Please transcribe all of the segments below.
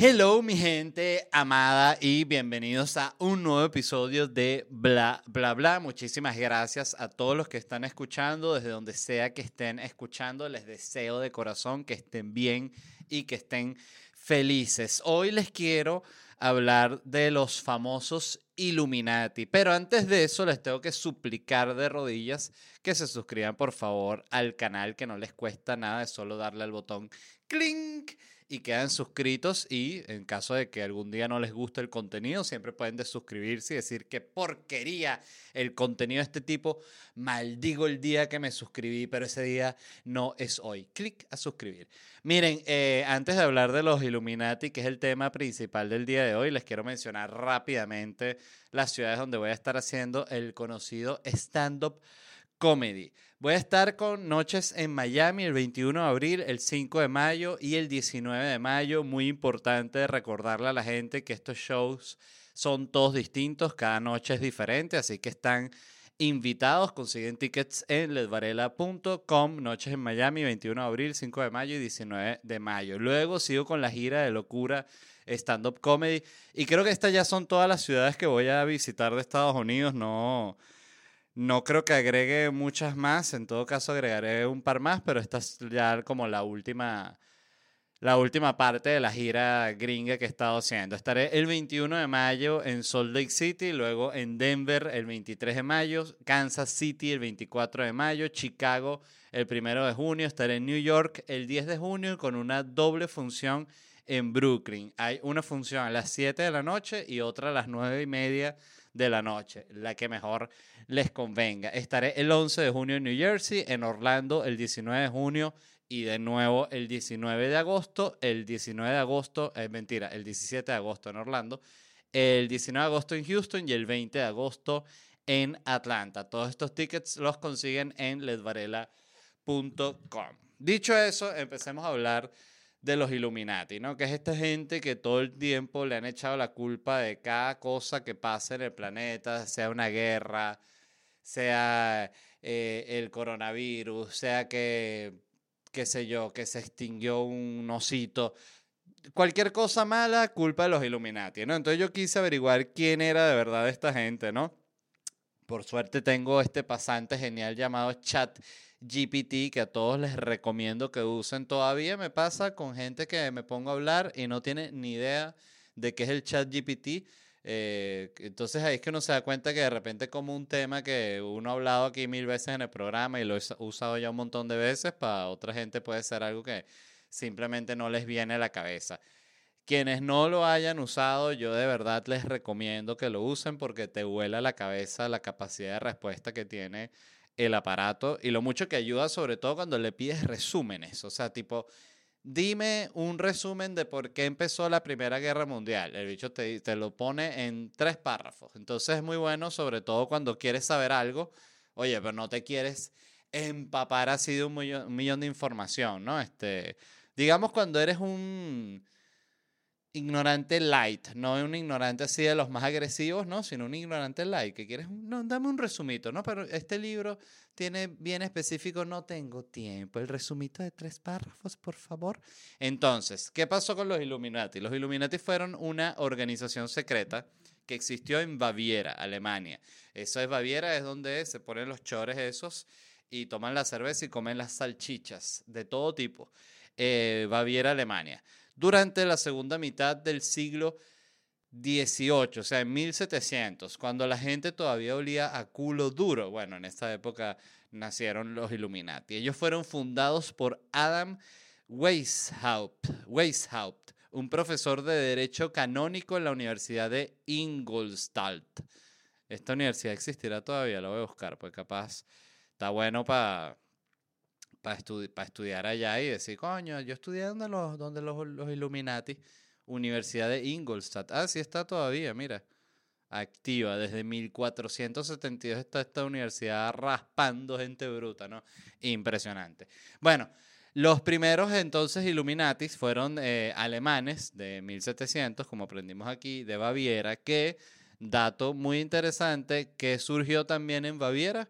Hello mi gente amada y bienvenidos a un nuevo episodio de Bla Bla Bla. Muchísimas gracias a todos los que están escuchando, desde donde sea que estén escuchando. Les deseo de corazón que estén bien y que estén felices. Hoy les quiero hablar de los famosos Illuminati, pero antes de eso les tengo que suplicar de rodillas que se suscriban por favor al canal que no les cuesta nada, es solo darle al botón clink y quedan suscritos y en caso de que algún día no les guste el contenido, siempre pueden desuscribirse y decir que porquería el contenido de este tipo, maldigo el día que me suscribí, pero ese día no es hoy. Clic a suscribir. Miren, eh, antes de hablar de los Illuminati, que es el tema principal del día de hoy, les quiero mencionar rápidamente las ciudades donde voy a estar haciendo el conocido stand-up Comedy. Voy a estar con Noches en Miami el 21 de abril, el 5 de mayo y el 19 de mayo. Muy importante recordarle a la gente que estos shows son todos distintos, cada noche es diferente, así que están invitados. Consiguen tickets en ledvarela.com. Noches en Miami, 21 de abril, 5 de mayo y 19 de mayo. Luego sigo con la gira de locura stand-up comedy. Y creo que estas ya son todas las ciudades que voy a visitar de Estados Unidos. No no creo que agregue muchas más, en todo caso agregaré un par más, pero esta es ya como la última, la última parte de la gira gringa que he estado haciendo. Estaré el 21 de mayo en Salt Lake City, luego en Denver el 23 de mayo, Kansas City el 24 de mayo, Chicago el 1 de junio, estaré en New York el 10 de junio con una doble función en Brooklyn. Hay una función a las 7 de la noche y otra a las 9 y media de la noche, la que mejor les convenga. Estaré el 11 de junio en New Jersey, en Orlando el 19 de junio y de nuevo el 19 de agosto, el 19 de agosto, es mentira, el 17 de agosto en Orlando, el 19 de agosto en Houston y el 20 de agosto en Atlanta. Todos estos tickets los consiguen en ledvarela.com. Dicho eso, empecemos a hablar de los Illuminati, ¿no? Que es esta gente que todo el tiempo le han echado la culpa de cada cosa que pasa en el planeta, sea una guerra, sea eh, el coronavirus, sea que, qué sé yo, que se extinguió un osito. Cualquier cosa mala, culpa de los Illuminati, ¿no? Entonces yo quise averiguar quién era de verdad esta gente, ¿no? Por suerte tengo este pasante genial llamado Chat GPT que a todos les recomiendo que usen. Todavía me pasa con gente que me pongo a hablar y no tiene ni idea de qué es el Chat GPT. Eh, entonces ahí es que uno se da cuenta que de repente como un tema que uno ha hablado aquí mil veces en el programa y lo he usado ya un montón de veces, para otra gente puede ser algo que simplemente no les viene a la cabeza. Quienes no lo hayan usado, yo de verdad les recomiendo que lo usen porque te vuela la cabeza la capacidad de respuesta que tiene el aparato y lo mucho que ayuda sobre todo cuando le pides resúmenes. O sea, tipo, dime un resumen de por qué empezó la Primera Guerra Mundial. El bicho te, te lo pone en tres párrafos. Entonces es muy bueno, sobre todo cuando quieres saber algo. Oye, pero no te quieres empapar así de un millón, un millón de información, ¿no? Este, digamos cuando eres un ignorante light, no un ignorante así de los más agresivos, ¿no? Sino un ignorante light, que quieres, no, dame un resumito, ¿no? Pero este libro tiene bien específico, no tengo tiempo, el resumito de tres párrafos, por favor. Entonces, ¿qué pasó con los Illuminati? Los Illuminati fueron una organización secreta que existió en Baviera, Alemania. Eso es Baviera, es donde se ponen los chores esos y toman la cerveza y comen las salchichas de todo tipo. Eh, Baviera, Alemania durante la segunda mitad del siglo XVIII, o sea, en 1700, cuando la gente todavía olía a culo duro. Bueno, en esta época nacieron los Illuminati. Ellos fueron fundados por Adam Weishaupt, Weishaupt un profesor de Derecho Canónico en la Universidad de Ingolstadt. Esta universidad existirá todavía, la voy a buscar, pues capaz está bueno para para estudiar allá y decir, coño, yo estudié donde los, donde los, los Illuminati, Universidad de Ingolstadt. Ah, sí está todavía, mira. Activa. Desde 1472 está esta universidad raspando gente bruta, ¿no? Impresionante. Bueno, los primeros entonces Illuminatis fueron eh, alemanes de 1700, como aprendimos aquí, de Baviera, que, dato muy interesante, que surgió también en Baviera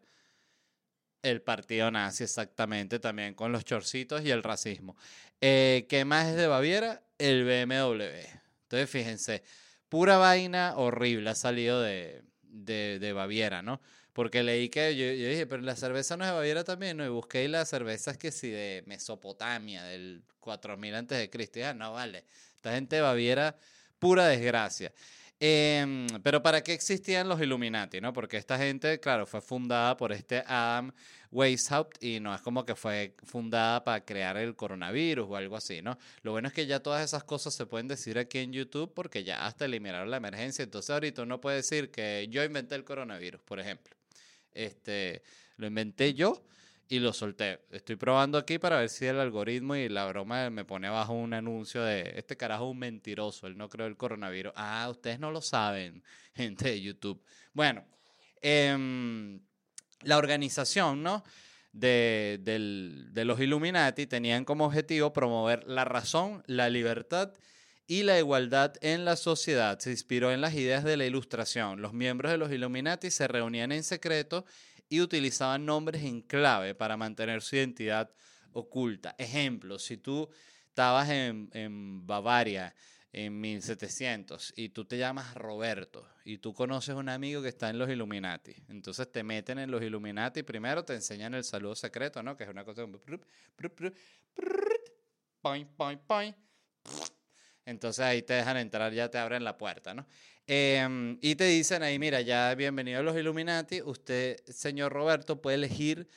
el partido nazi, exactamente, también con los chorcitos y el racismo. Eh, ¿Qué más es de Baviera? el BMW. Entonces, fíjense, pura vaina horrible ha salido de, de, Baviera, ¿no? Porque leí que yo, dije, pero la cerveza no es de Baviera también, ¿no? Y busqué las cervezas que sí de Mesopotamia, del 4000 antes de Cristo. Y no, vale. Esta gente de Baviera, pura desgracia. Em, pero ¿para qué existían los Illuminati? ¿no? Porque esta gente, claro, fue fundada por este Adam Weishaupt y no es como que fue fundada para crear el coronavirus o algo así, ¿no? Lo bueno es que ya todas esas cosas se pueden decir aquí en YouTube porque ya hasta eliminaron la emergencia. Entonces ahorita uno puede decir que yo inventé el coronavirus, por ejemplo. Este, lo inventé yo y lo solté. Estoy probando aquí para ver si el algoritmo y la broma me pone abajo un anuncio de este carajo es un mentiroso, él no creó el coronavirus. Ah, ustedes no lo saben, gente de YouTube. Bueno, em, la organización, ¿no? De, de los Illuminati tenían como objetivo promover la razón, la libertad y la igualdad en la sociedad. Se inspiró en las ideas de la Ilustración. Los miembros de los Illuminati se reunían en secreto y utilizaban nombres en clave para mantener su identidad oculta. Ejemplo, si tú estabas en, en Bavaria en 1700 y tú te llamas Roberto y tú conoces un amigo que está en los Illuminati, entonces te meten en los Illuminati, primero te enseñan el saludo secreto, ¿no? Que es una cosa entonces ahí te dejan entrar, ya te abren la puerta, ¿no? Em, y te dicen ahí, mira, ya bienvenido a los Illuminati, usted, señor Roberto, puede elegir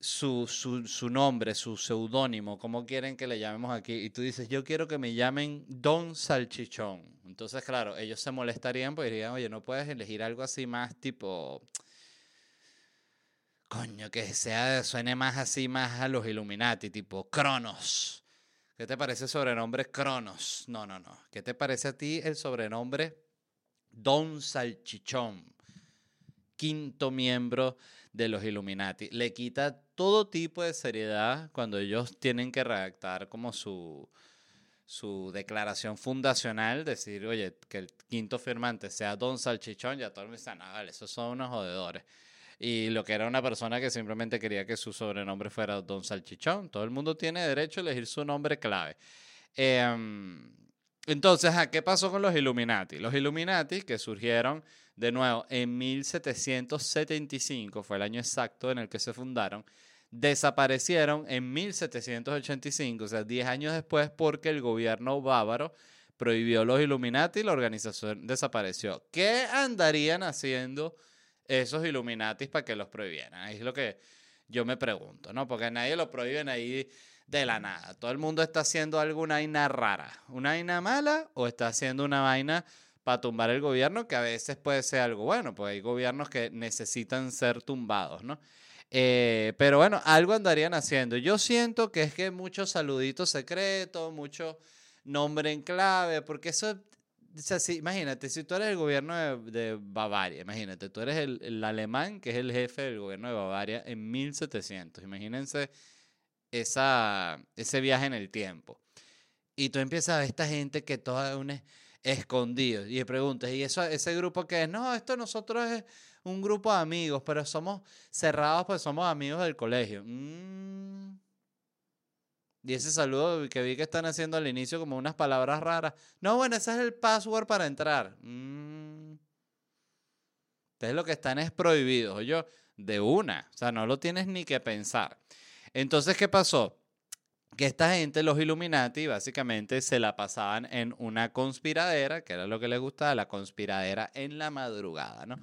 su, su, nombre, su seudónimo, como quieren que le llamemos aquí. Y tú dices, yo quiero que me llamen Don Salchichón. Entonces, claro, ellos se molestarían porque dirían, oye, no puedes elegir algo así más tipo... Coño, que sea, suene más así, más a los Illuminati, tipo Cronos. ¿Qué te parece el sobrenombre Cronos? No, no, no. ¿Qué te parece a ti el sobrenombre Don Salchichón? Quinto miembro de los Illuminati. Le quita todo tipo de seriedad cuando ellos tienen que redactar como su, su declaración fundacional, decir, oye, que el quinto firmante sea Don Salchichón, ya todo el mundo dice, no, vale, esos son unos jodedores y lo que era una persona que simplemente quería que su sobrenombre fuera Don Salchichón. Todo el mundo tiene derecho a elegir su nombre clave. Em, entonces, ¿a qué pasó con los Illuminati? Los Illuminati, que surgieron de nuevo en 1775, fue el año exacto en el que se fundaron, desaparecieron en 1785, o sea, 10 años después, porque el gobierno bávaro prohibió los Illuminati y la organización desapareció. ¿Qué andarían haciendo esos Illuminatis para que los prohibieran. Es lo que yo me pregunto, ¿no? Porque nadie lo prohíben ahí de la nada. Todo el mundo está haciendo alguna vaina rara, una vaina mala o está haciendo una vaina para tumbar el gobierno, que a veces puede ser algo bueno, porque hay gobiernos que necesitan ser tumbados, ¿no? Eh, pero bueno, algo andarían haciendo. Yo siento que es que muchos saluditos secretos, mucho nombre en clave, porque eso o sea, imagínate, si tú eres el gobierno de, Bavaria, imagínate, tú eres el, alemán que es el jefe del gobierno de Bavaria en 1700. Imagínense esa, ese viaje en el tiempo. Y tú empiezas a ver esta gente que toda es escondido y preguntas, ¿y eso, ese grupo que es? No, esto nosotros es un grupo de amigos, pero somos cerrados, pues somos amigos del colegio. Mm. Y ese saludo que vi que están haciendo al inicio como unas palabras raras. No, bueno, ese es el password para entrar. Mm. Entonces lo que están es prohibido, yo, de una. O sea, no lo tienes ni que pensar. Entonces, ¿qué pasó? Que esta gente, los Illuminati, básicamente se la pasaban en una conspiradera, que era lo que les gustaba, la conspiradera en la madrugada, ¿no?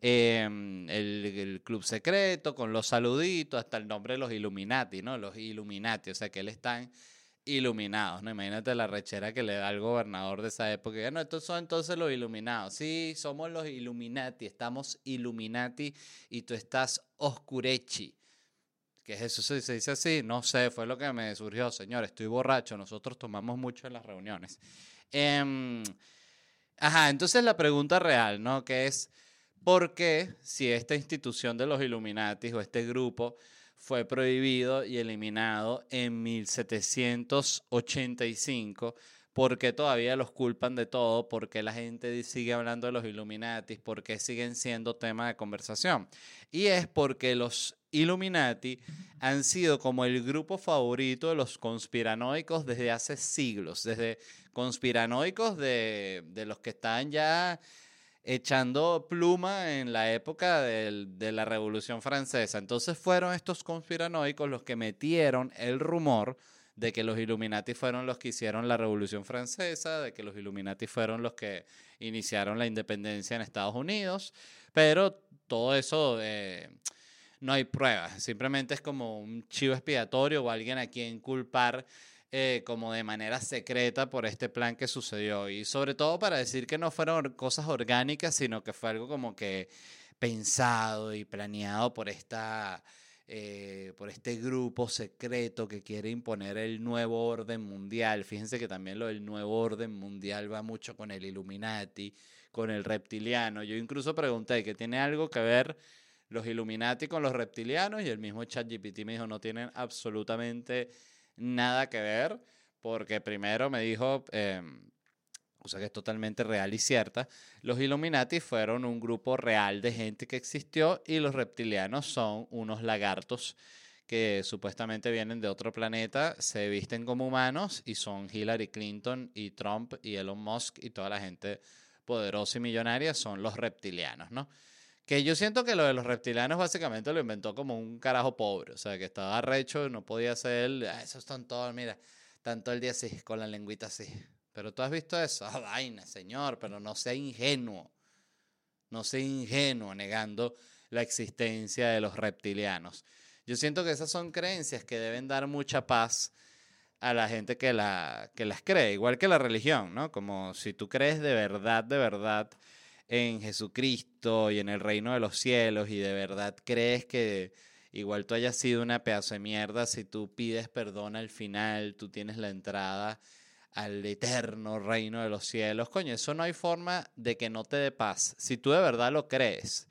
Em, el, club secreto, con los saluditos, hasta el nombre de los Illuminati, ¿no? Los Illuminati, o sea que él están iluminados, ¿no? Imagínate la rechera que le da al gobernador de esa época. Ya no, estos son entonces los iluminados. Sí, somos los Illuminati, estamos Illuminati y tú estás oscurechi. ¿Qué es? ¿Se dice así? No sé, fue lo que me surgió, señor. Estoy borracho, nosotros tomamos mucho en las reuniones. Em, ajá, entonces la pregunta real, ¿no? Que es, ¿Por qué si esta institución de los Illuminati o este grupo fue prohibido y eliminado en 1785? ¿Por qué todavía los culpan de todo? ¿Por qué la gente sigue hablando de los Illuminati? ¿Por qué siguen siendo tema de conversación? Y es porque los Illuminati han sido como el grupo favorito de los conspiranoicos desde hace siglos, desde conspiranoicos de, de los que están ya echando pluma en la época de la Revolución Francesa. Entonces fueron estos conspiranoicos los que metieron el rumor de que los Illuminati fueron los que hicieron la Revolución Francesa, de que los Illuminati fueron los que iniciaron la independencia en Estados Unidos, pero todo eso eh, no hay pruebas, simplemente es como un chivo expiatorio o alguien a quien culpar eh, como de manera secreta por este plan que sucedió. Y sobre todo para decir que no fueron cosas orgánicas, sino que fue algo como que pensado y planeado por esta... Eh, por este grupo secreto que quiere imponer el nuevo orden mundial. Fíjense que también lo del nuevo orden mundial va mucho con el Illuminati, con el reptiliano. Yo incluso pregunté que tiene algo que ver los Illuminati con los reptilianos y el mismo ChatGPT me dijo no tienen absolutamente nada que ver, porque primero me dijo, eh, o sea que es totalmente real y cierta, los Illuminati fueron un grupo real de gente que existió y los reptilianos son unos lagartos que supuestamente vienen de otro planeta, se visten como humanos y son Hillary Clinton y Trump y Elon Musk y toda la gente poderosa y millonaria son los reptilianos, ¿no? Que yo siento que lo de los reptilianos básicamente lo inventó como un carajo pobre. O sea, que estaba recho, no podía ser. Ah, esos están todos, mira, todo el día así, con la lengüita así. Pero tú has visto eso. Ah, vaina, señor, pero no sea ingenuo. No sea ingenuo negando la existencia de los reptilianos. Yo siento que esas son creencias que deben dar mucha paz a la gente que, la, que las cree, igual que la religión, ¿no? Como si tú crees de verdad, de verdad en Jesucristo y en el reino de los cielos y de verdad crees que igual tú hayas sido una pedazo de mierda, si tú pides perdón al final, tú tienes la entrada al eterno reino de los cielos, coño, eso no hay forma de que no te dé paz. Si tú de verdad lo crees,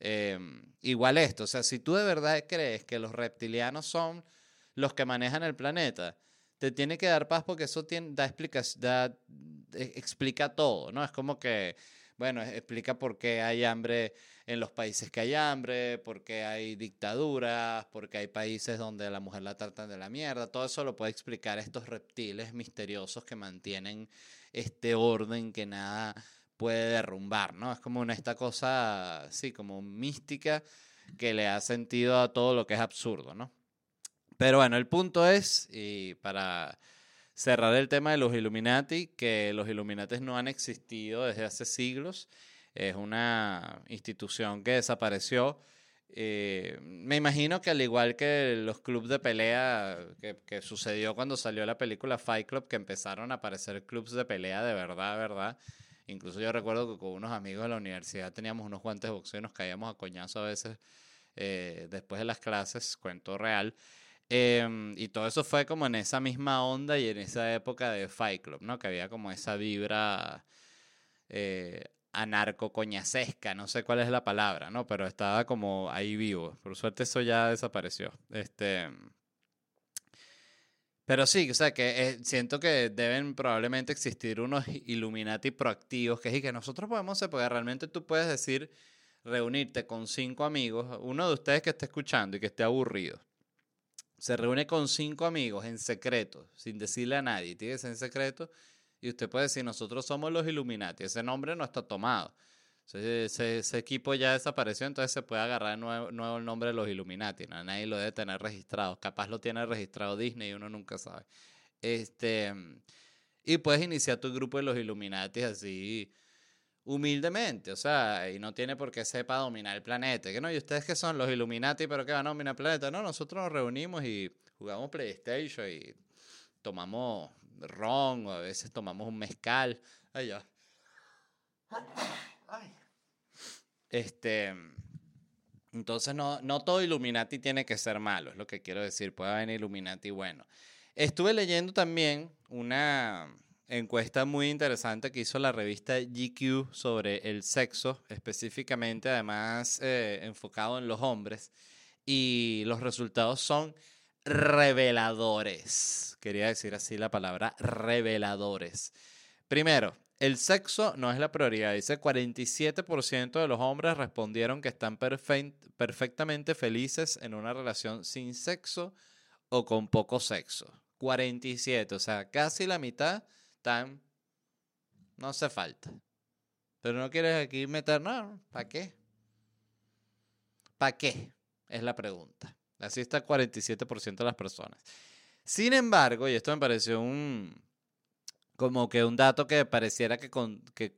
em, igual esto, o sea, si tú de verdad crees que los reptilianos son los que manejan el planeta, te tiene que dar paz porque eso tiene, da, explica, e, explica todo, ¿no? Es como que bueno, explica por qué hay hambre en los países que hay hambre, por qué hay dictaduras, por qué hay países donde la mujer la tratan de la mierda. Todo eso lo puede explicar estos reptiles misteriosos que mantienen este orden que nada puede derrumbar, ¿no? Es como una, esta cosa, sí, como mística que le ha sentido a todo lo que es absurdo, ¿no? Pero bueno, el punto es, y para cerrar el tema de los Illuminati, que los Illuminati no han existido desde hace siglos. Es una institución que desapareció. Eh, me imagino que al igual que los clubes de pelea que, sucedió cuando salió la película Fight Club, que empezaron a aparecer clubes de pelea de verdad, verdad. Incluso yo recuerdo que con unos amigos de la universidad teníamos unos guantes de boxeo y nos caíamos a coñazo a veces eh, después de las clases, cuento real. Em, y todo eso fue como en esa misma onda y en esa época de Fight Club, ¿no? Que había como esa vibra eh, anarco-coñacesca, no sé cuál es la palabra, ¿no? Pero estaba como ahí vivo. Por suerte eso ya desapareció. Este... Pero sí, o sea, que eh, siento que deben probablemente existir unos Illuminati proactivos, que es y que nosotros podemos ser, porque realmente tú puedes decir, reunirte con cinco amigos, uno de ustedes que esté escuchando y que esté aburrido, se reúne con cinco amigos en secreto, sin decirle a nadie, tiene que ser en secreto, y usted puede decir, nosotros somos los Illuminati, ese nombre no está tomado. Ese, equipo ya desapareció, entonces se puede agarrar nuevo, nuevo el nombre de los Illuminati, ¿no? nadie lo debe tener registrado, capaz lo tiene registrado Disney y uno nunca sabe. Este, y puedes iniciar tu grupo de los Illuminati así humildemente, o sea, y no tiene por qué sepa dominar el planeta. Que no, y ustedes que son los Illuminati, pero que van a dominar el planeta. No, nosotros nos reunimos y jugamos PlayStation y tomamos ron o a veces tomamos un mezcal. Ay, ya. Este. Entonces, no, no todo Illuminati tiene que ser malo, es lo que quiero decir. Puede haber Illuminati bueno. Estuve leyendo también una encuesta muy interesante que hizo la revista GQ sobre el sexo, específicamente además eh, enfocado en los hombres, y los resultados son reveladores. Quería decir así la palabra reveladores. Primero, el sexo no es la prioridad. Dice 47% de los hombres respondieron que están perfectamente felices en una relación sin sexo o con poco sexo. 47, o sea, casi la mitad están... No hace falta. Pero no quieres aquí meter, no, ¿para qué? ¿Para qué? Es la pregunta. Así está 47% de las personas. Sin embargo, y esto me pareció un, como que un dato que pareciera que,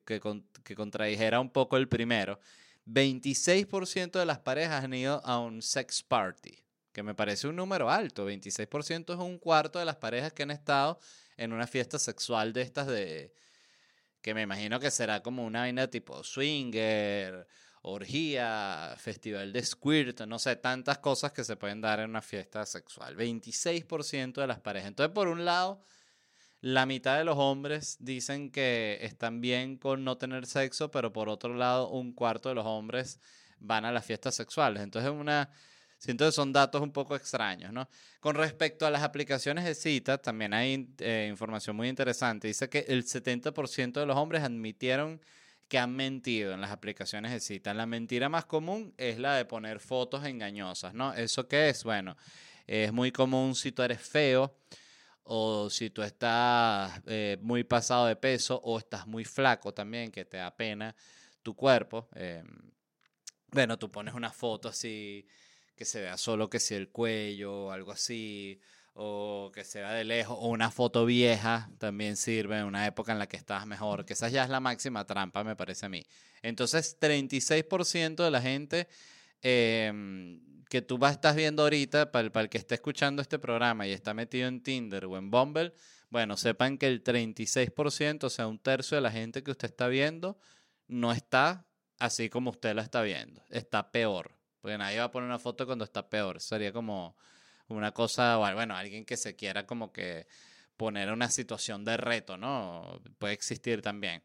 que, contradijera un poco el primero, 26% de las parejas han ido a un sex party, que me parece un número alto, 26% es un cuarto de las parejas que han estado en una fiesta sexual de estas de, que me imagino que será como una vaina tipo swinger, orgía, festival de squirt, no sé, tantas cosas que se pueden dar en una fiesta sexual. 26% de las parejas. Entonces, por un lado, la mitad de los hombres dicen que están bien con no tener sexo, pero por otro lado, un cuarto de los hombres van a las fiestas sexuales. Entonces, una, siento que son datos un poco extraños, ¿no? Con respecto a las aplicaciones de citas, también hay eh, información muy interesante. Dice que el 70% de los hombres admitieron que han mentido en las aplicaciones de citas. La mentira más común es la de poner fotos engañosas, ¿no? ¿Eso qué es? Bueno, es muy común si tú eres feo o si tú estás eh, muy pasado de peso o estás muy flaco también, que te da pena tu cuerpo. Em, bueno, tú pones una foto así que se vea solo que si el cuello o algo así, o que se vea de lejos, o una foto vieja también sirve en una época en la que estás mejor, que esa ya es la máxima trampa, me parece a mí. Entonces, 36% de la gente eh, que tú vas, estás viendo ahorita, para el, que esté escuchando este programa y está metido en Tinder o en Bumble, bueno, sepan que el 36%, o sea, un tercio de la gente que usted está viendo, no está así como usted la está viendo. Está peor. Porque nadie va a poner una foto cuando está peor. Sería como una cosa, bueno, alguien que se quiera como que poner una situación de reto, ¿no? Puede existir también.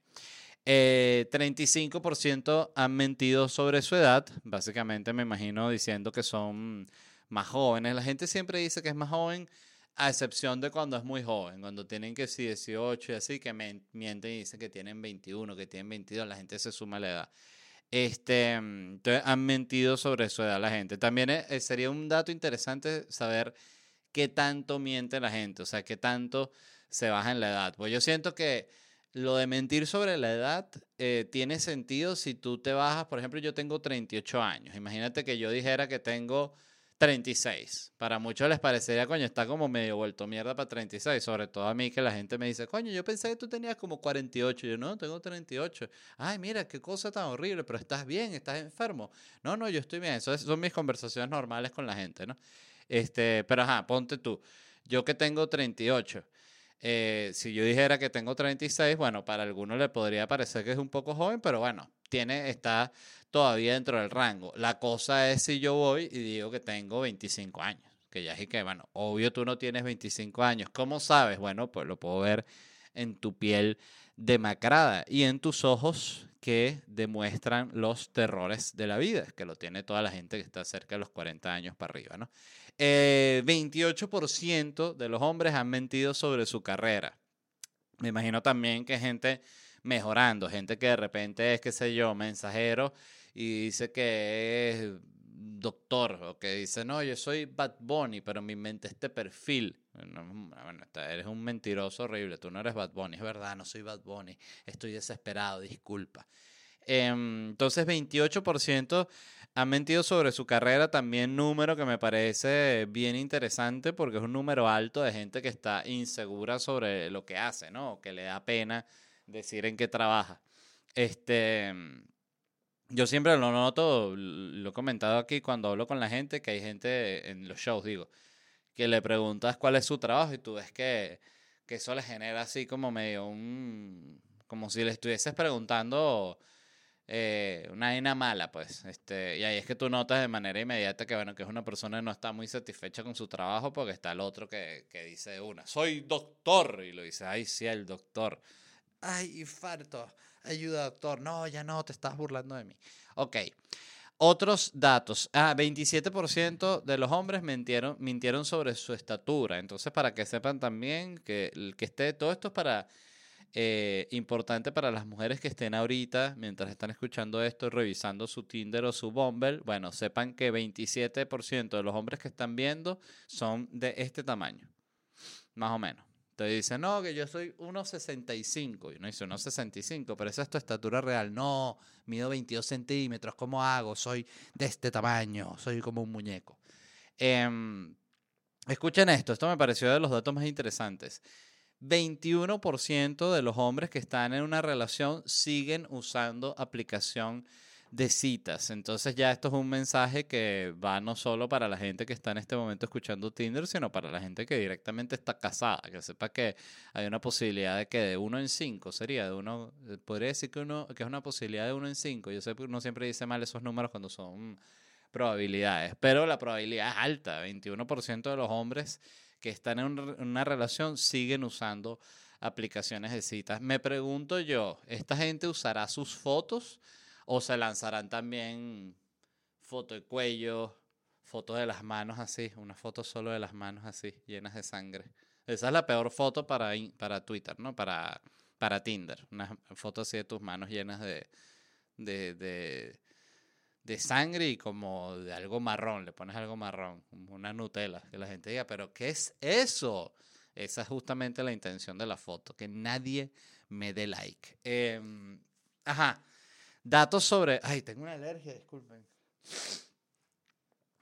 35% eh, han mentido sobre su edad, básicamente me imagino diciendo que son más jóvenes. La gente siempre dice que es más joven, a excepción de cuando es muy joven, cuando tienen que sí 18 y así, que mienten y dicen que tienen 21, que tienen 22, la gente se suma a la edad. Este, entonces han mentido sobre su edad la gente. También eh, sería un dato interesante saber qué tanto miente la gente, o sea, qué tanto se baja en la edad. Pues yo siento que lo de mentir sobre la edad eh, tiene sentido si tú te bajas, por ejemplo, yo tengo 38 años. Imagínate que yo dijera que tengo 36. Para muchos les parecería, coño, está como medio vuelto mierda para 36. Sobre todo a mí que la gente me dice, coño, yo pensé que tú tenías como 48. yo, no, tengo 38. Ay, mira, qué cosa tan horrible, pero estás bien, estás enfermo. No, no, yo estoy bien. Eso son mis conversaciones normales con la gente, ¿no? Este, pero ajá, ponte tú. Yo que tengo 38 eh, si yo dijera que tengo 36, bueno, para algunos le podría parecer que es un poco joven, pero bueno, tiene, está todavía dentro del rango. La cosa es si yo voy y digo que tengo 25 años, que ya es que, bueno, obvio tú no tienes 25 años. ¿Cómo sabes? Bueno, pues lo puedo ver en tu piel demacrada y en tus ojos que demuestran los terrores de la vida, que lo tiene toda la gente que está cerca de los 40 años para arriba, ¿no? 28% eh, de los hombres han mentido sobre su carrera. Me imagino también que gente mejorando, gente que de repente es, qué sé yo, mensajero y dice que es doctor o que dice, no, yo soy Bad Bunny, pero mi mente este perfil. Bueno, eres un mentiroso horrible, tú no eres Bad Bunny, es verdad, no soy Bad Bunny, estoy desesperado, disculpa. Em, entonces, 28% han mentido sobre su carrera, también número que me parece bien interesante porque es un número alto de gente que está insegura sobre lo que hace, ¿no? Que le da pena decir en qué trabaja. Este, yo siempre lo noto, lo he comentado aquí cuando hablo con la gente, que hay gente en los shows, digo, que le preguntas cuál es su trabajo y tú ves que, que eso le genera así como medio un, como si le estuvieses preguntando eh, una vaina mala, pues. Este, y ahí es que tú notas de manera inmediata que, bueno, que es una persona que no está muy satisfecha con su trabajo porque está el otro que, que dice una, soy doctor, y lo dice, ay, sí, el doctor. Ay, infarto, ayuda, doctor. No, ya no, te estás burlando de mí. Ok. Otros datos. Ah, 27% de los hombres mintieron, mintieron sobre su estatura. Entonces, para que sepan también que, que esté todo esto es para eh, importante para las mujeres que estén ahorita, mientras están escuchando esto, revisando su Tinder o su Bumble, bueno, sepan que 27% de los hombres que están viendo son de este tamaño, más o menos. Te dicen, no, que yo soy 1,65. Y uno dice 1,65, pero esa es tu estatura real. No, mido 22 centímetros. ¿Cómo hago? Soy de este tamaño. Soy como un muñeco. Em, escuchen esto. Esto me pareció de los datos más interesantes. 21% de los hombres que están en una relación siguen usando aplicación de citas. Entonces ya esto es un mensaje que va no solo para la gente que está en este momento escuchando Tinder, sino para la gente que directamente está casada, que sepa que hay una posibilidad de que de uno en cinco sería de uno, eh, podría decir que uno que es una posibilidad de uno en cinco. Yo sé que uno siempre dice mal esos números cuando son probabilidades, pero la probabilidad es alta. 21% de los hombres que están en una relación siguen usando aplicaciones de citas. Me pregunto yo, ¿esta gente usará sus fotos o se lanzarán también foto de cuello, fotos de las manos así, una foto solo de las manos así, llenas de sangre? Esa es la peor foto para, para Twitter, ¿no? Para, para Tinder. Una foto así de tus manos llenas de, de, de sangre y como de algo marrón, le pones algo marrón, como una Nutella, que la gente diga, pero ¿qué es eso? Esa es justamente la intención de la foto, que nadie me dé like. Em, ajá, datos sobre, ay, tengo una alergia, disculpen.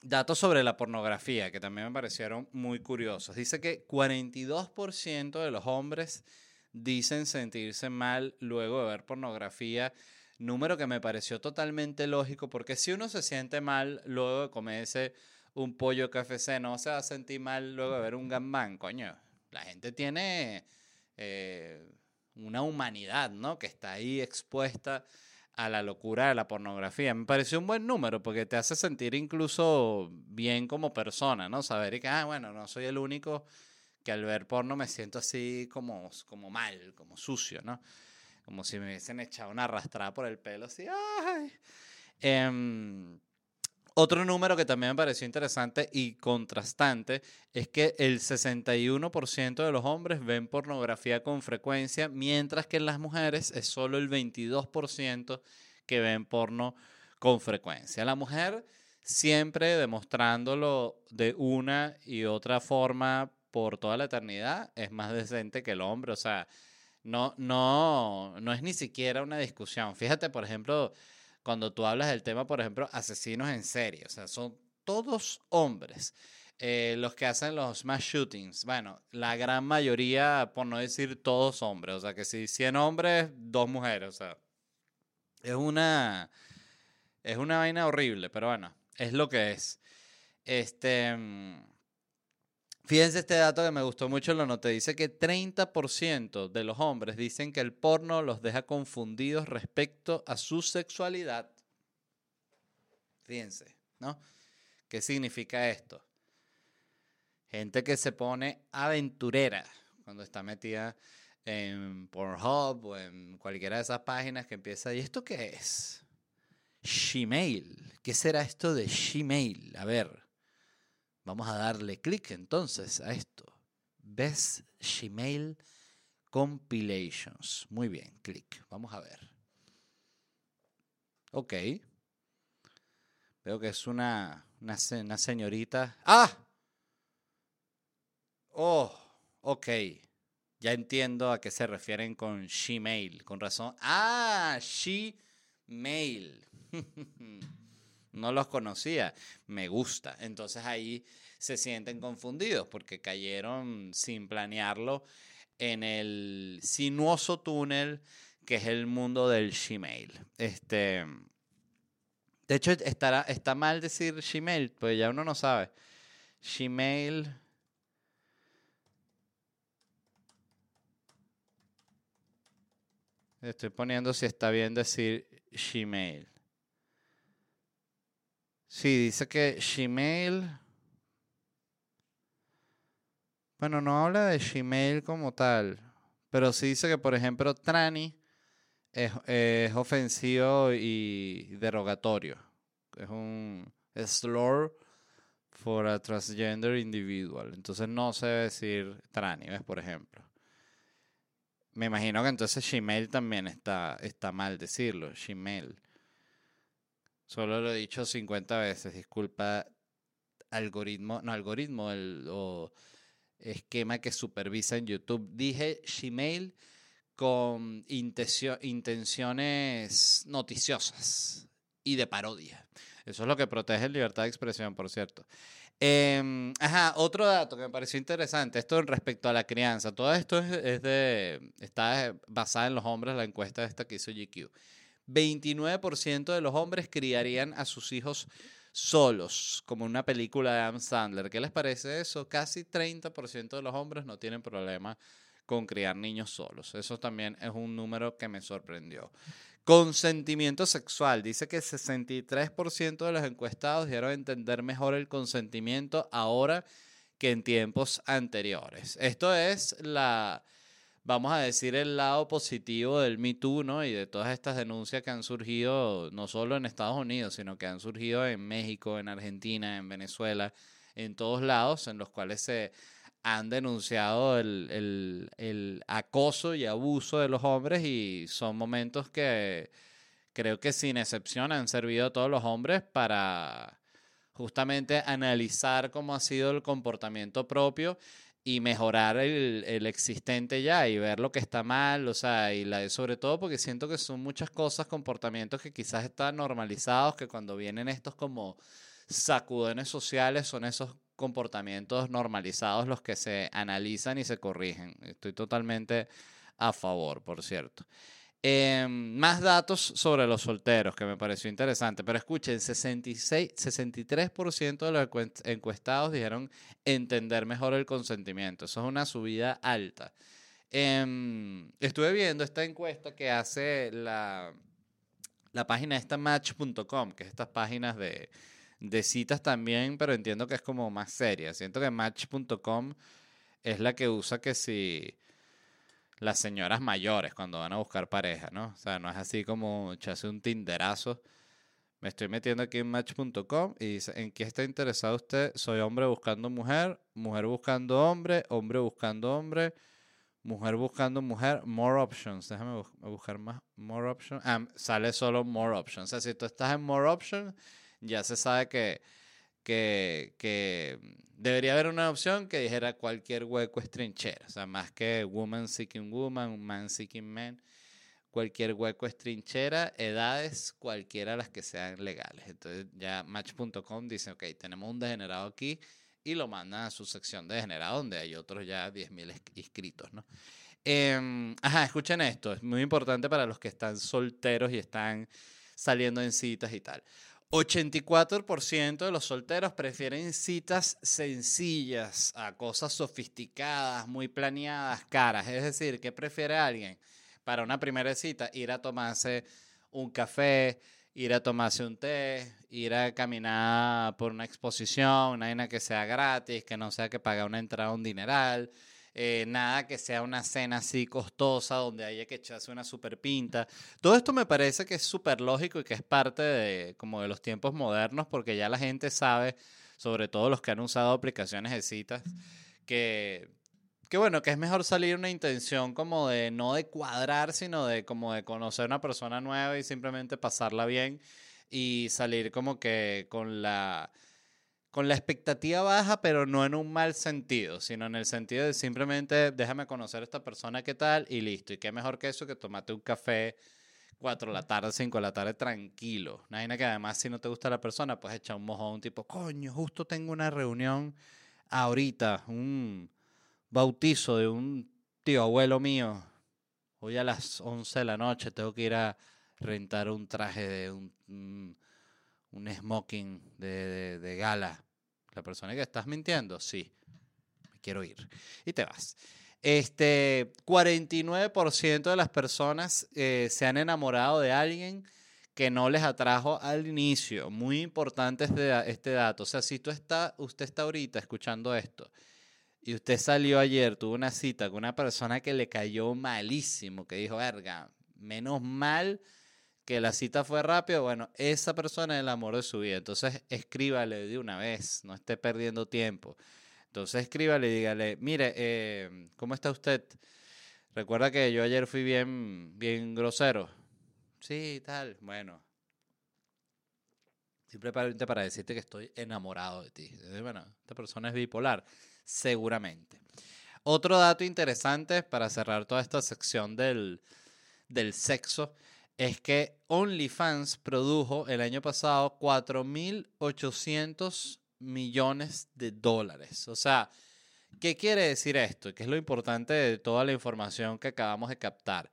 Datos sobre la pornografía, que también me parecieron muy curiosos. Dice que 42% de los hombres dicen sentirse mal luego de ver pornografía número que me pareció totalmente lógico, porque si uno se siente mal luego de comerse un pollo KFC, no se va a sentir mal luego de ver un gambán, coño. La gente tiene eh, una humanidad, ¿no? Que está ahí expuesta a la locura de la pornografía. Me pareció un buen número porque te hace sentir incluso bien como persona, ¿no? Saber que, ah, bueno, no soy el único que al ver porno me siento así como, como mal, como sucio, ¿no? como si me hubiesen echado una arrastrada por el pelo, así, ¡ay! Em, otro número que también me pareció interesante y contrastante es que el 61% de los hombres ven pornografía con frecuencia, mientras que en las mujeres es solo el 22% que ven porno con frecuencia. La mujer siempre demostrándolo de una y otra forma por toda la eternidad es más decente que el hombre, o sea, no, no, no es ni siquiera una discusión. Fíjate, por ejemplo, cuando tú hablas del tema, por ejemplo, asesinos en serie, o sea, son todos hombres. Eh, los que hacen los mass shootings, bueno, la gran mayoría, por no decir todos hombres, o sea, que si 100 hombres, dos mujeres, o sea, es una, es una vaina horrible, pero bueno, es lo que es. Este, mm, Fíjense este dato que me gustó mucho, lo noté. Dice que 30% de los hombres dicen que el porno los deja confundidos respecto a su sexualidad. Fíjense, ¿no? ¿Qué significa esto? Gente que se pone aventurera cuando está metida en Pornhub o en cualquiera de esas páginas que empieza, ¿y esto qué es? Gmail. ¿Qué será esto de Gmail? A ver. Vamos a darle clic entonces a esto. Best Gmail Compilations. Muy bien, clic. Vamos a ver. Ok. Veo que es una, una, señorita. ¡Ah! Oh, ok. Ya entiendo a qué se refieren con Gmail. Con razón. Ah, Gmail. no los conocía, me gusta. Entonces ahí se sienten confundidos porque cayeron sin planearlo en el sinuoso túnel que es el mundo del Gmail. Este, de hecho, estará, está mal decir Gmail, pues ya uno no sabe. Gmail. Estoy poniendo si está bien decir Gmail. Sí, dice que Gmail. Bueno, no habla de Gmail como tal, pero sí dice que, por ejemplo, Trani es, ofensivo y derogatorio. Es un slur for a transgender individual. Entonces no se debe decir Trani, ¿ves? Por ejemplo. Me imagino que entonces Gmail también está, está mal decirlo, Gmail. Solo lo he dicho 50 veces, disculpa, algoritmo, no algoritmo, el esquema que supervisa en YouTube. Dije Gmail con intenciones noticiosas y de parodia. Eso es lo que protege libertad de expresión, por cierto. Em, ajá, otro dato que me pareció interesante, esto respecto a la crianza. Todo esto es, de, está basada en los hombres, la encuesta esta que hizo GQ. 29% de los hombres criarían a sus hijos solos, como una película de Adam Sandler. ¿Qué les parece eso? Casi 30% de los hombres no tienen problema con criar niños solos. Eso también es un número que me sorprendió. Consentimiento sexual. Dice que 63% de los encuestados dieron entender mejor el consentimiento ahora que en tiempos anteriores. Esto es la, vamos a decir, el lado positivo del Me Too, ¿no? Y de todas estas denuncias que han surgido, no solo en Estados Unidos, sino que han surgido en México, en Argentina, en Venezuela, en todos lados, en los cuales se han denunciado el, acoso y abuso de los hombres y son momentos que creo que sin excepción han servido a todos los hombres para justamente analizar cómo ha sido el comportamiento propio y mejorar el, el, existente ya y ver lo que está mal, o sea, y la, sobre todo porque siento que son muchas cosas, comportamientos que quizás están normalizados, que cuando vienen estos como sacudones sociales son esos comportamientos normalizados los que se analizan y se corrigen. Estoy totalmente a favor, por cierto. Em, más datos sobre los solteros, que me pareció interesante. Pero escuchen, 66, 63% de los encuestados dijeron entender mejor el consentimiento. Eso es una subida alta. Em, estuve viendo esta encuesta que hace la, la página esta match.com, que es estas páginas de, de citas también, pero entiendo que es como más seria. Siento que Match.com es la que usa que si las señoras mayores cuando van a buscar pareja, ¿no? O sea, no es así como echarse un tinderazo. Me estoy metiendo aquí en Match.com y dice, ¿en qué está interesado usted? Soy hombre buscando mujer, mujer buscando hombre, hombre buscando hombre, mujer buscando mujer, more options. Déjame buscar más, more options. Ah, sale solo more options. O sea, si tú estás en more options ya se sabe que, que, debería haber una opción que dijera cualquier hueco es trinchera. O sea, más que woman seeking woman, man seeking man. Cualquier hueco es trinchera, edades, cualquiera las que sean legales. Entonces ya Match.com dice, ok, tenemos un degenerado aquí y lo mandan a su sección de degenerado donde hay otros ya 10.000 inscritos, ¿no? Em, ajá, escuchen esto, es muy importante para los que están solteros y están saliendo en citas y tal. 84% de los solteros prefieren citas sencillas a cosas sofisticadas, muy planeadas, caras. Es decir, ¿qué prefiere alguien para una primera cita? Ir a tomarse un café, ir a tomarse un té, ir a caminar por una exposición, una que sea gratis, que no sea que pague una entrada un dineral eh, nada que sea una cena así costosa donde haya que echarse una super pinta. Todo esto me parece que es súper lógico y que es parte de, como de los tiempos modernos porque ya la gente sabe, sobre todo los que han usado aplicaciones de citas, que, que bueno, que es mejor salir una intención como de no de cuadrar, sino de como de conocer una persona nueva y simplemente pasarla bien y salir como que con la con la expectativa baja, pero no en un mal sentido, sino en el sentido de simplemente déjame conocer a esta persona qué tal y listo. Y qué mejor que eso que tomarte un café 4 de la tarde, 5 de la tarde tranquilo. Imagina que además si no te gusta la persona, pues echar un mojón tipo, coño, justo tengo una reunión ahorita, un bautizo de un tío abuelo mío. Hoy a las 11 de la noche tengo que ir a rentar un traje de un un smoking de, de, gala. La persona que estás mintiendo, sí, me quiero ir. Y te vas. Este 49% de las personas eh, se han enamorado de alguien que no les atrajo al inicio. Muy importante este, este dato. O sea, si tú está, usted está ahorita escuchando esto y usted salió ayer, tuvo una cita con una persona que le cayó malísimo, que dijo, verga, menos mal que la cita fue rápida, bueno, esa persona es el amor de su vida. Entonces escríbale de una vez, no esté perdiendo tiempo. Entonces escríbale y dígale, mire, eh, ¿cómo está usted? Recuerda que yo ayer fui bien, bien grosero. Sí, tal. Bueno. Simplemente para decirte que estoy enamorado de ti. Bueno, esta persona es bipolar. Seguramente. Otro dato interesante para cerrar toda esta sección del, del sexo es que OnlyFans produjo el año pasado 4.800 millones de dólares. O sea, ¿qué quiere decir esto? Que es lo importante de toda la información que acabamos de captar.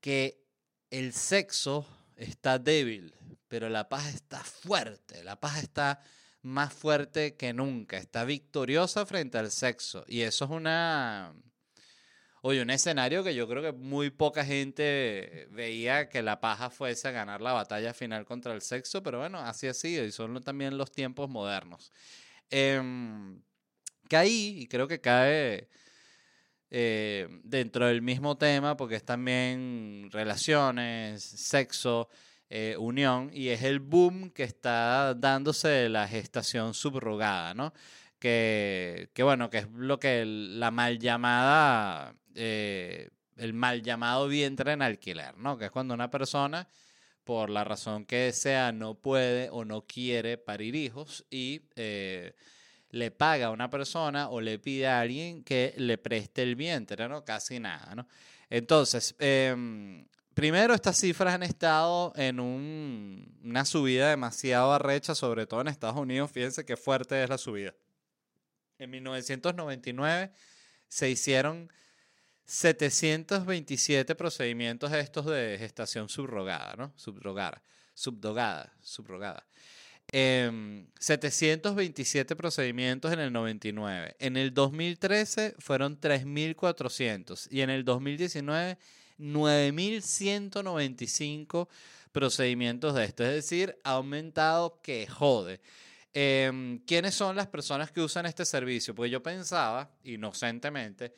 Que el sexo está débil, pero la paz está fuerte. La paz está más fuerte que nunca. Está victoriosa frente al sexo. Y eso es una Oye, un escenario que yo creo que muy poca gente veía que la paja fuese a ganar la batalla final contra el sexo, pero bueno, así ha sido y son también los tiempos modernos. Eh, que ahí, y creo que cae eh, dentro del mismo tema, porque es también relaciones, sexo, eh, unión, y es el boom que está dándose la gestación subrogada, ¿no? Que, que bueno, que es lo que la mal llamada eh, el mal llamado vientre en alquiler, ¿no? Que es cuando una persona, por la razón que sea, no puede o no quiere parir hijos y eh, le paga a una persona o le pide a alguien que le preste el vientre, ¿no? Casi nada, ¿no? Entonces, em, primero estas cifras han estado en una subida demasiado arrecha, sobre todo en Estados Unidos. Fíjense qué fuerte es la subida. En 1999 se hicieron 727 procedimientos estos de gestación subrogada, ¿no? Subrogada, subdogada, subrogada. 727 em, procedimientos en el 99. En el 2013 fueron 3.400 y en el 2019 9.195 procedimientos de esto. Es decir, ha aumentado que jode. Em, ¿Quiénes son las personas que usan este servicio? Pues yo pensaba, inocentemente,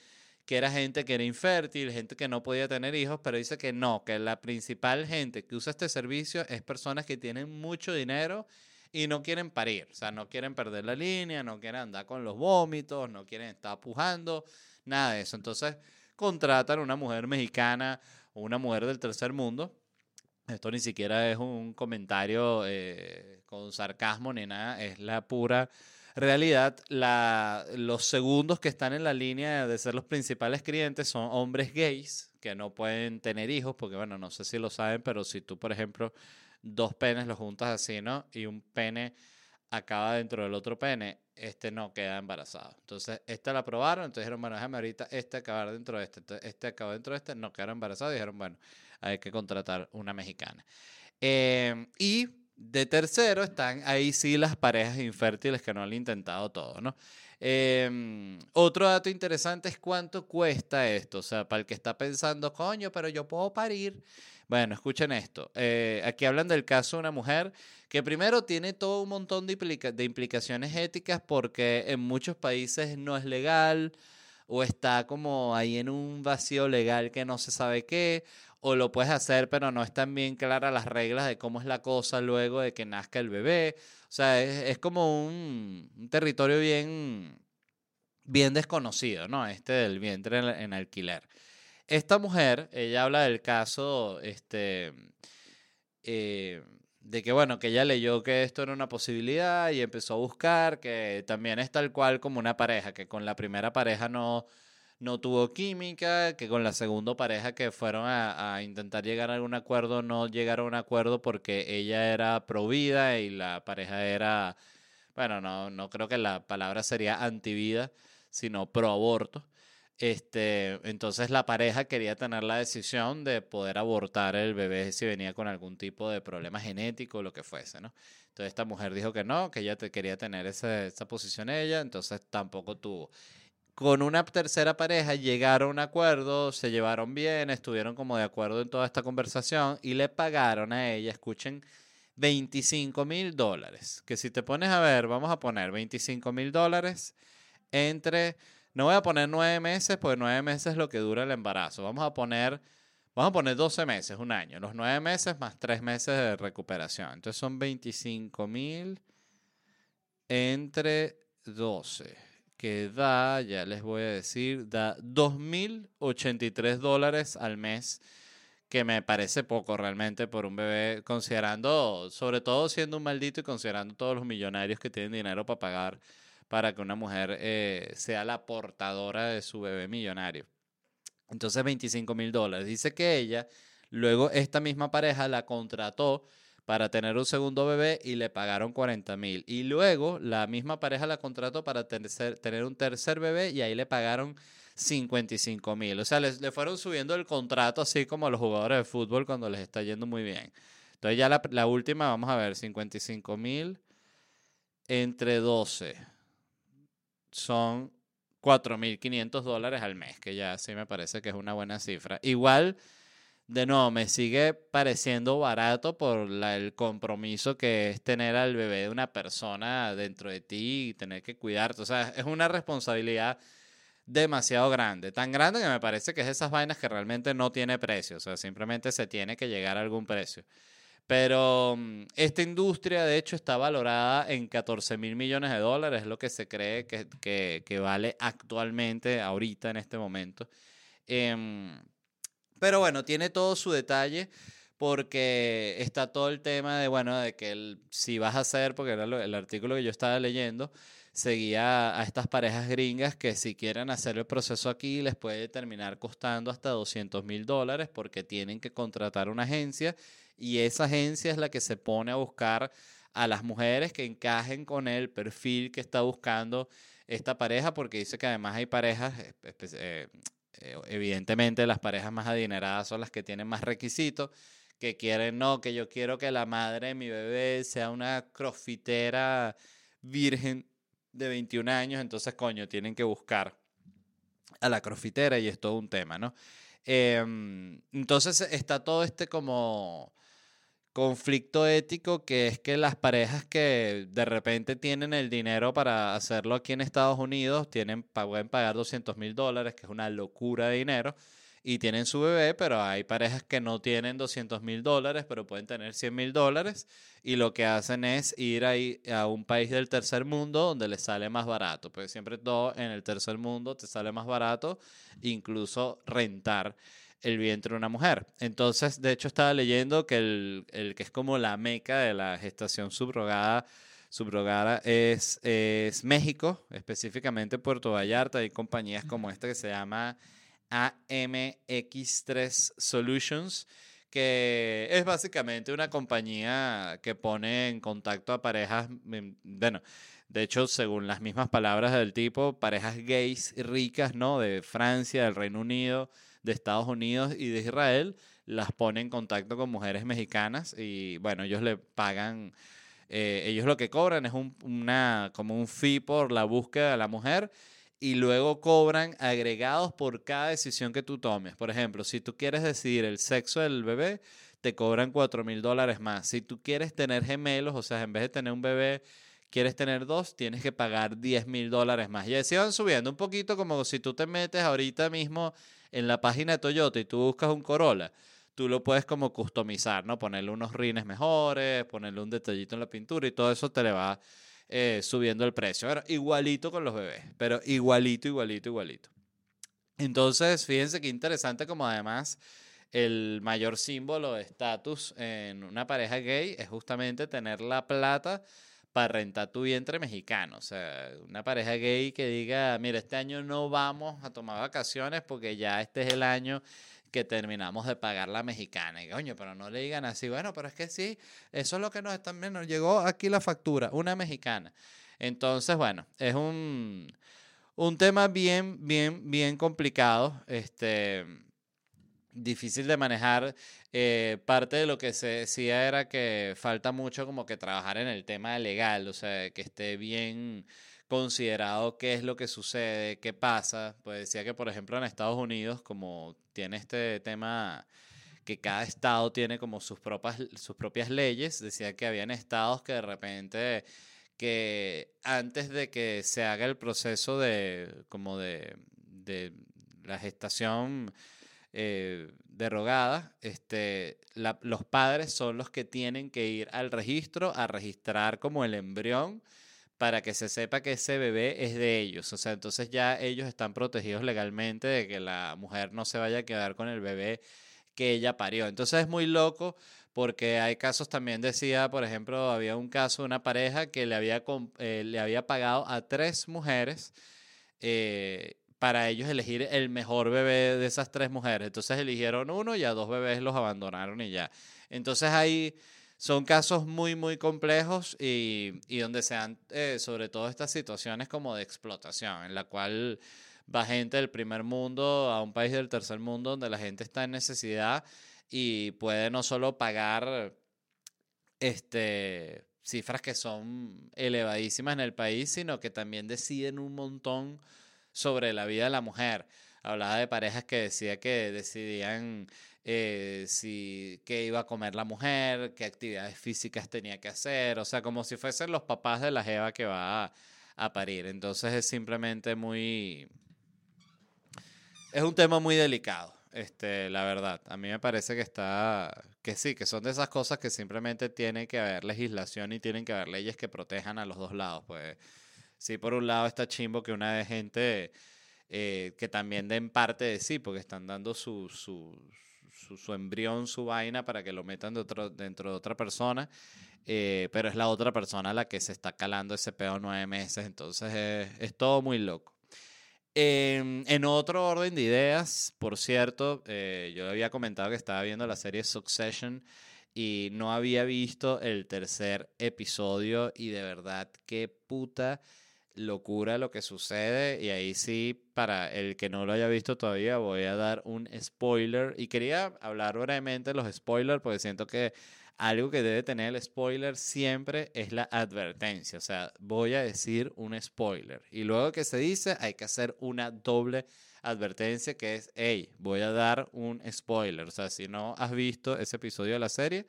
que era gente que era infértil, gente que no podía tener hijos, pero dice que no, que la principal gente que usa este servicio es personas que tienen mucho dinero y no quieren parir, o sea, no quieren perder la línea, no quieren andar con los vómitos, no quieren estar pujando, nada de eso. Entonces contratan a una mujer mexicana o una mujer del tercer mundo. Esto ni siquiera es un comentario eh, con sarcasmo ni nada, es la pura realidad, la, los segundos que están en la línea de ser los principales clientes son hombres gays que no pueden tener hijos, porque bueno, no sé si lo saben, pero si tú, por ejemplo, dos penes los juntas así, ¿no? Y un pene acaba dentro del otro pene, este no queda embarazado. Entonces, esta la probaron, entonces dijeron, bueno, déjame ahorita este acabar dentro de este. Entonces, este acabó dentro de este, no quedaron embarazados, dijeron, bueno, hay que contratar una mexicana. Eh, y de tercero están ahí sí las parejas infértiles que no han intentado todo, ¿no? Em, otro dato interesante es cuánto cuesta esto. O sea, para el que está pensando, coño, pero yo puedo parir. Bueno, escuchen esto. Eh, aquí hablan del caso de una mujer que primero tiene todo un montón de, de implicaciones éticas porque en muchos países no es legal o está como ahí en un vacío legal que no se sabe qué, o lo puedes hacer, pero no están bien claras las reglas de cómo es la cosa luego de que nazca el bebé. O sea, es, como un, territorio bien, bien desconocido, ¿no? Este del vientre en, alquiler. Esta mujer, ella habla del caso, este, eh, de que, bueno, que ella leyó que esto era una posibilidad y empezó a buscar, que también es tal cual como una pareja, que con la primera pareja no no tuvo química, que con la segunda pareja que fueron a, intentar llegar a algún acuerdo no llegaron a un acuerdo porque ella era pro vida y la pareja era, bueno, no, no creo que la palabra sería antivida, sino pro aborto. Este, entonces la pareja quería tener la decisión de poder abortar el bebé si venía con algún tipo de problema genético o lo que fuese, ¿no? Entonces esta mujer dijo que no, que ella te quería tener esa, esa posición ella, entonces tampoco tuvo con una tercera pareja llegaron a un acuerdo, se llevaron bien, estuvieron como de acuerdo en toda esta conversación y le pagaron a ella, escuchen, 25 mil dólares. Que si te pones a ver, vamos a poner 25 mil dólares entre, no voy a poner nueve meses, porque nueve meses es lo que dura el embarazo. Vamos a poner, vamos a poner 12 meses, un año. Los nueve meses más tres meses de recuperación. Entonces son 25 mil entre 12 que da, ya les voy a decir, da 2.083 dólares al mes, que me parece poco realmente por un bebé, considerando, sobre todo siendo un maldito y considerando todos los millonarios que tienen dinero para pagar para que una mujer eh, sea la portadora de su bebé millonario. Entonces 25 mil dólares. Dice que ella, luego esta misma pareja la contrató para tener un segundo bebé y le pagaron 40 mil. Y luego la misma pareja la contrató para tener un tercer bebé y ahí le pagaron 55 mil. O sea, le, fueron subiendo el contrato así como a los jugadores de fútbol cuando les está yendo muy bien. Entonces ya la, la última, vamos a ver, 55 mil entre 12 son 4.500 dólares al mes, que ya sí me parece que es una buena cifra. Igual de nuevo, me sigue pareciendo barato por el compromiso que es tener al bebé de una persona dentro de ti y tener que cuidarte. O sea, es una responsabilidad demasiado grande. Tan grande que me parece que es esas vainas que realmente no tiene precio. O sea, simplemente se tiene que llegar a algún precio. Pero mm, esta industria, de hecho, está valorada en 14 mil millones de dólares, es lo que se cree que, que, vale actualmente, ahorita, en este momento. Eh, pero bueno, tiene todo su detalle porque está todo el tema de, bueno, de que si vas a hacer, porque era el artículo que yo estaba leyendo, seguía a estas parejas gringas que si quieren hacer el proceso aquí les puede terminar costando hasta 200 mil dólares porque tienen que contratar una agencia y esa agencia es la que se pone a buscar a las mujeres que encajen con el perfil que está buscando esta pareja porque dice que además hay parejas eh, eh, evidentemente las parejas más adineradas son las que tienen más requisitos, que quieren, no, que yo quiero que la madre de mi bebé sea una crofitera virgen de 21 años, entonces, coño, tienen que buscar a la crofitera y es todo un tema, ¿no? Em, entonces está todo este como conflicto ético que es que las parejas que de repente tienen el dinero para hacerlo aquí en Estados Unidos tienen, pueden pagar 200 mil dólares, que es una locura de dinero, y tienen su bebé, pero hay parejas que no tienen 200 mil dólares, pero pueden tener 100 mil dólares, y lo que hacen es ir ahí a un país del tercer mundo donde les sale más barato, pues siempre todo en el tercer mundo te sale más barato, incluso rentar el vientre de una mujer. Entonces, de hecho, estaba leyendo que el, que es como la meca de la gestación subrogada, subrogada es, es México, específicamente Puerto Vallarta. Hay compañías como esta que se llama AMX3 Solutions que es básicamente una compañía que pone en contacto a parejas, mm, bueno, de hecho, según las mismas palabras del tipo, parejas gays ricas, ¿no? De Francia, del Reino Unido, de Estados Unidos y de Israel, las pone en contacto con mujeres mexicanas y bueno, ellos le pagan, eh, ellos lo que cobran es un, una, como un fee por la búsqueda de la mujer y luego cobran agregados por cada decisión que tú tomes. Por ejemplo, si tú quieres decidir el sexo del bebé, te cobran 4 mil dólares más. Si tú quieres tener gemelos, o sea, en vez de tener un bebé, quieres tener dos, tienes que pagar 10 mil dólares más. Y así van subiendo un poquito como si tú te metes ahorita mismo en la página de Toyota y tú buscas un Corolla, tú lo puedes como customizar, ¿no? Ponerle unos rines mejores, ponerle un detallito en la pintura y todo eso te le va eh, subiendo el precio. igualito con los bebés, pero igualito, igualito, igualito. Entonces, fíjense qué interesante como además el mayor símbolo de estatus en una pareja gay es justamente tener la plata para rentar tu vientre mexicano. O sea, una pareja gay que diga, mira, este año no vamos a tomar vacaciones porque ya este es el año que terminamos de pagar la mexicana. Y coño, pero no le digan así, bueno, pero es que sí, eso es lo que nos están viendo. Llegó aquí la factura, una mexicana. Entonces, bueno, es un, un tema bien, bien, bien complicado. Este difícil de manejar. Eh, parte de lo que se decía era que falta mucho como que trabajar en el tema legal, o sea, que esté bien considerado qué es lo que sucede, qué pasa. Pues decía que, por ejemplo, en Estados Unidos, como tiene este tema que cada estado tiene como sus propias, sus propias leyes, decía que habían estados que de repente que antes de que se haga el proceso de como de, de la gestación eh, derogada, este, los padres son los que tienen que ir al registro a registrar como el embrión para que se sepa que ese bebé es de ellos. O sea, entonces ya ellos están protegidos legalmente de que la mujer no se vaya a quedar con el bebé que ella parió. Entonces es muy loco porque hay casos también, decía, por ejemplo, había un caso de una pareja que le había, eh, le había pagado a tres mujeres eh, para ellos elegir el mejor bebé de esas tres mujeres. Entonces eligieron uno y a dos bebés los abandonaron y ya. Entonces ahí son casos muy, muy complejos y, y donde se dan eh, sobre todo estas situaciones como de explotación, en la cual va gente del primer mundo a un país del tercer mundo donde la gente está en necesidad y puede no solo pagar este, cifras que son elevadísimas en el país, sino que también deciden un montón sobre la vida de la mujer. Hablaba de parejas que decía que decidían eh, si qué iba a comer la mujer, qué actividades físicas tenía que hacer, o sea, como si fuesen los papás de la jeva que va a, a parir. Entonces es simplemente muy... Es un tema muy delicado. Este, la verdad, a mí me parece que está, que sí, que son de esas cosas que simplemente tiene que haber legislación y tienen que haber leyes que protejan a los dos lados. Pues sí, por un lado está chimbo que una de gente eh, que también den parte de sí, porque están dando su, su, su, embrión, su vaina para que lo metan dentro de otra persona. Eh, pero es la otra persona la que se está calando ese pedo nueve meses, entonces es todo muy loco. Em, en otro orden de ideas, por cierto, eh, yo había comentado que estaba viendo la serie Succession y no había visto el tercer episodio y de verdad qué puta locura lo que sucede y ahí sí, para el que no lo haya visto todavía, voy a dar un spoiler y quería hablar brevemente de los spoilers porque siento que algo que debe tener el spoiler siempre es la advertencia. O sea, voy a decir un spoiler. Y luego que se dice, hay que hacer una doble advertencia que es, hey, voy a dar un spoiler. O sea, si no has visto ese episodio de la serie,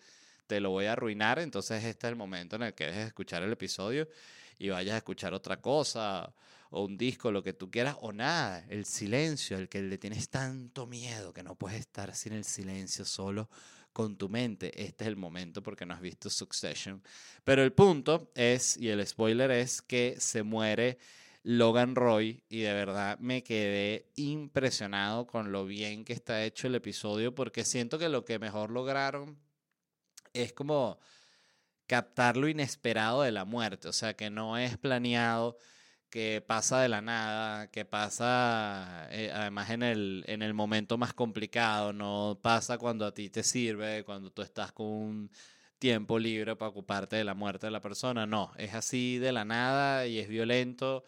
te lo voy a arruinar. Entonces este es el momento en el que dejes de escuchar el episodio y vayas a escuchar otra cosa o un disco, lo que tú quieras, o nada, el silencio, el que le tienes tanto miedo que no puedes estar sin el silencio solo con tu mente, este es el momento porque no has visto Succession. Pero el punto es, y el spoiler es, que se muere Logan Roy y de verdad me quedé impresionado con lo bien que está hecho el episodio porque siento que lo que mejor lograron es como captar lo inesperado de la muerte, o sea, que no es planeado, que pasa de la nada, que pasa eh, además en el, en el momento más complicado, no pasa cuando a ti te sirve, cuando tú estás con un tiempo libre para ocuparte de la muerte de la persona, no, es así de la nada y es violento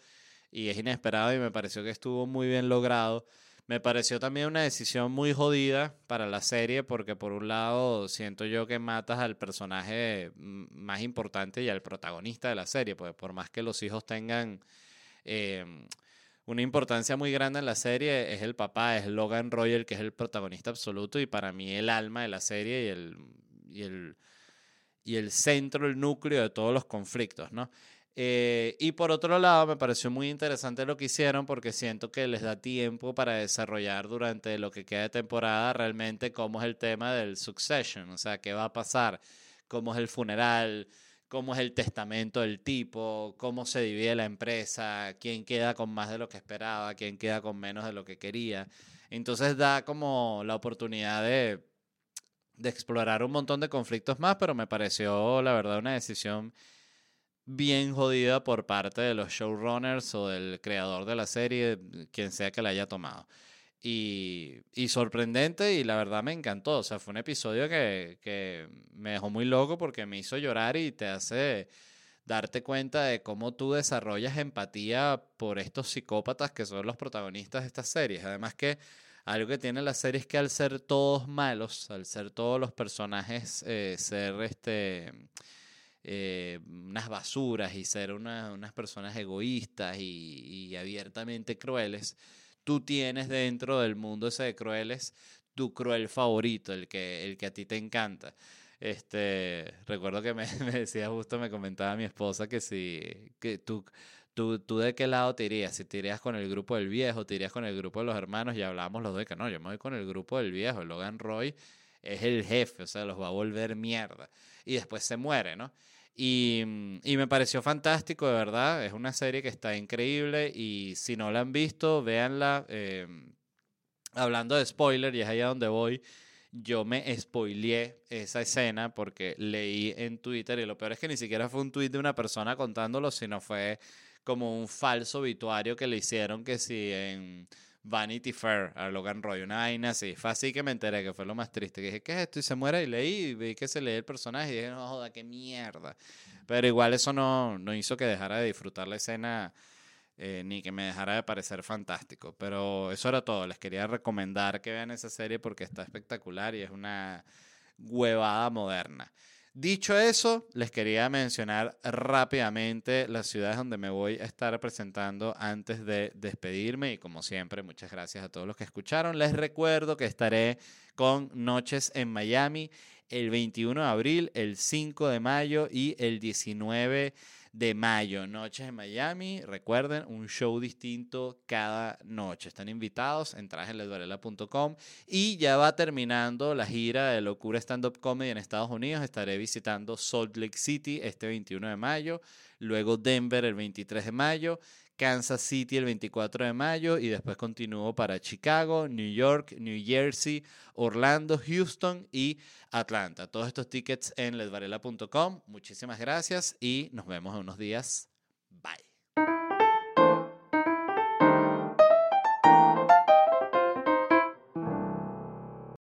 y es inesperado y me pareció que estuvo muy bien logrado. Me pareció también una decisión muy jodida para la serie porque por un lado siento yo que matas al personaje más importante y al protagonista de la serie, pues por más que los hijos tengan Em, una importancia muy grande en la serie es el papá, es Logan Royal, que es el protagonista absoluto y para mí el alma de la serie y el, y el, y el centro, el núcleo de todos los conflictos, ¿no? Eh, y por otro lado, me pareció muy interesante lo que hicieron porque siento que les da tiempo para desarrollar durante lo que queda de temporada realmente cómo es el tema del succession, o sea, qué va a pasar, cómo es el funeral, cómo es el testamento del tipo, cómo se divide la empresa, quién queda con más de lo que esperaba, quién queda con menos de lo que quería. Entonces da como la oportunidad de, de explorar un montón de conflictos más, pero me pareció la verdad una decisión bien jodida por parte de los showrunners o del creador de la serie, quien sea que la haya tomado. Y, y, sorprendente y la verdad me encantó. O sea, fue un episodio que, que, me dejó muy loco porque me hizo llorar y te hace darte cuenta de cómo tú desarrollas empatía por estos psicópatas que son los protagonistas de estas series. Además que algo que tiene la serie es que al ser todos malos, al ser todos los personajes, eh, ser este... Eh, unas basuras y ser unas personas egoístas y, y abiertamente crueles, tú tienes dentro del mundo ese de crueles tu cruel favorito, el que, el que a ti te encanta. Este, recuerdo que me, me decía justo, me comentaba mi esposa que si, que tú, tú, tú de qué lado te irías, si te irías con el grupo del viejo, te irías con el grupo de los hermanos y hablábamos los dos que no, yo me voy con el grupo del viejo, Logan Roy es el jefe, o sea, los va a volver mierda. Y después se muere, ¿no? Y, mm, y me pareció fantástico, de verdad. Es una serie que está increíble y si no la han visto, véanla. eh, hablando de spoiler, y es ahí a donde voy, yo me spoileé esa escena porque leí en Twitter, y lo peor es que ni siquiera fue un tweet de una persona contándolo, sino fue como un falso obituario que le hicieron que si en Vanity Fair a Logan Roy, una vaina así. Fue así que me enteré, que fue lo más triste. Que dije, ¿qué es esto? Y se muere y leí y vi que se lee el personaje y dije, no joda, qué mierda. Pero igual eso no, no hizo que dejara de disfrutar la escena eh, ni que me dejara de parecer fantástico. Pero eso era todo. Les quería recomendar que vean esa serie porque está espectacular y es una huevada moderna. Dicho eso, les quería mencionar rápidamente las ciudades donde me voy a estar presentando antes de despedirme y como siempre, muchas gracias a todos los que escucharon. Les recuerdo que estaré con Noches en Miami el 21 de abril, el 5 de mayo y el 19 de mayo. Noches en Miami, recuerden, un show distinto cada noche. Están invitados, en ledvarela.com y ya va terminando la gira de Locura Stand Up Comedy en Estados Unidos. Estaré visitando Salt Lake City este 21 de mayo, luego Denver el 23 de mayo. Kansas City el 24 de mayo y después continúo para Chicago, New York, New Jersey, Orlando, Houston y Atlanta. Todos estos tickets en ledvarela.com. Muchísimas gracias y nos vemos en unos días. Bye.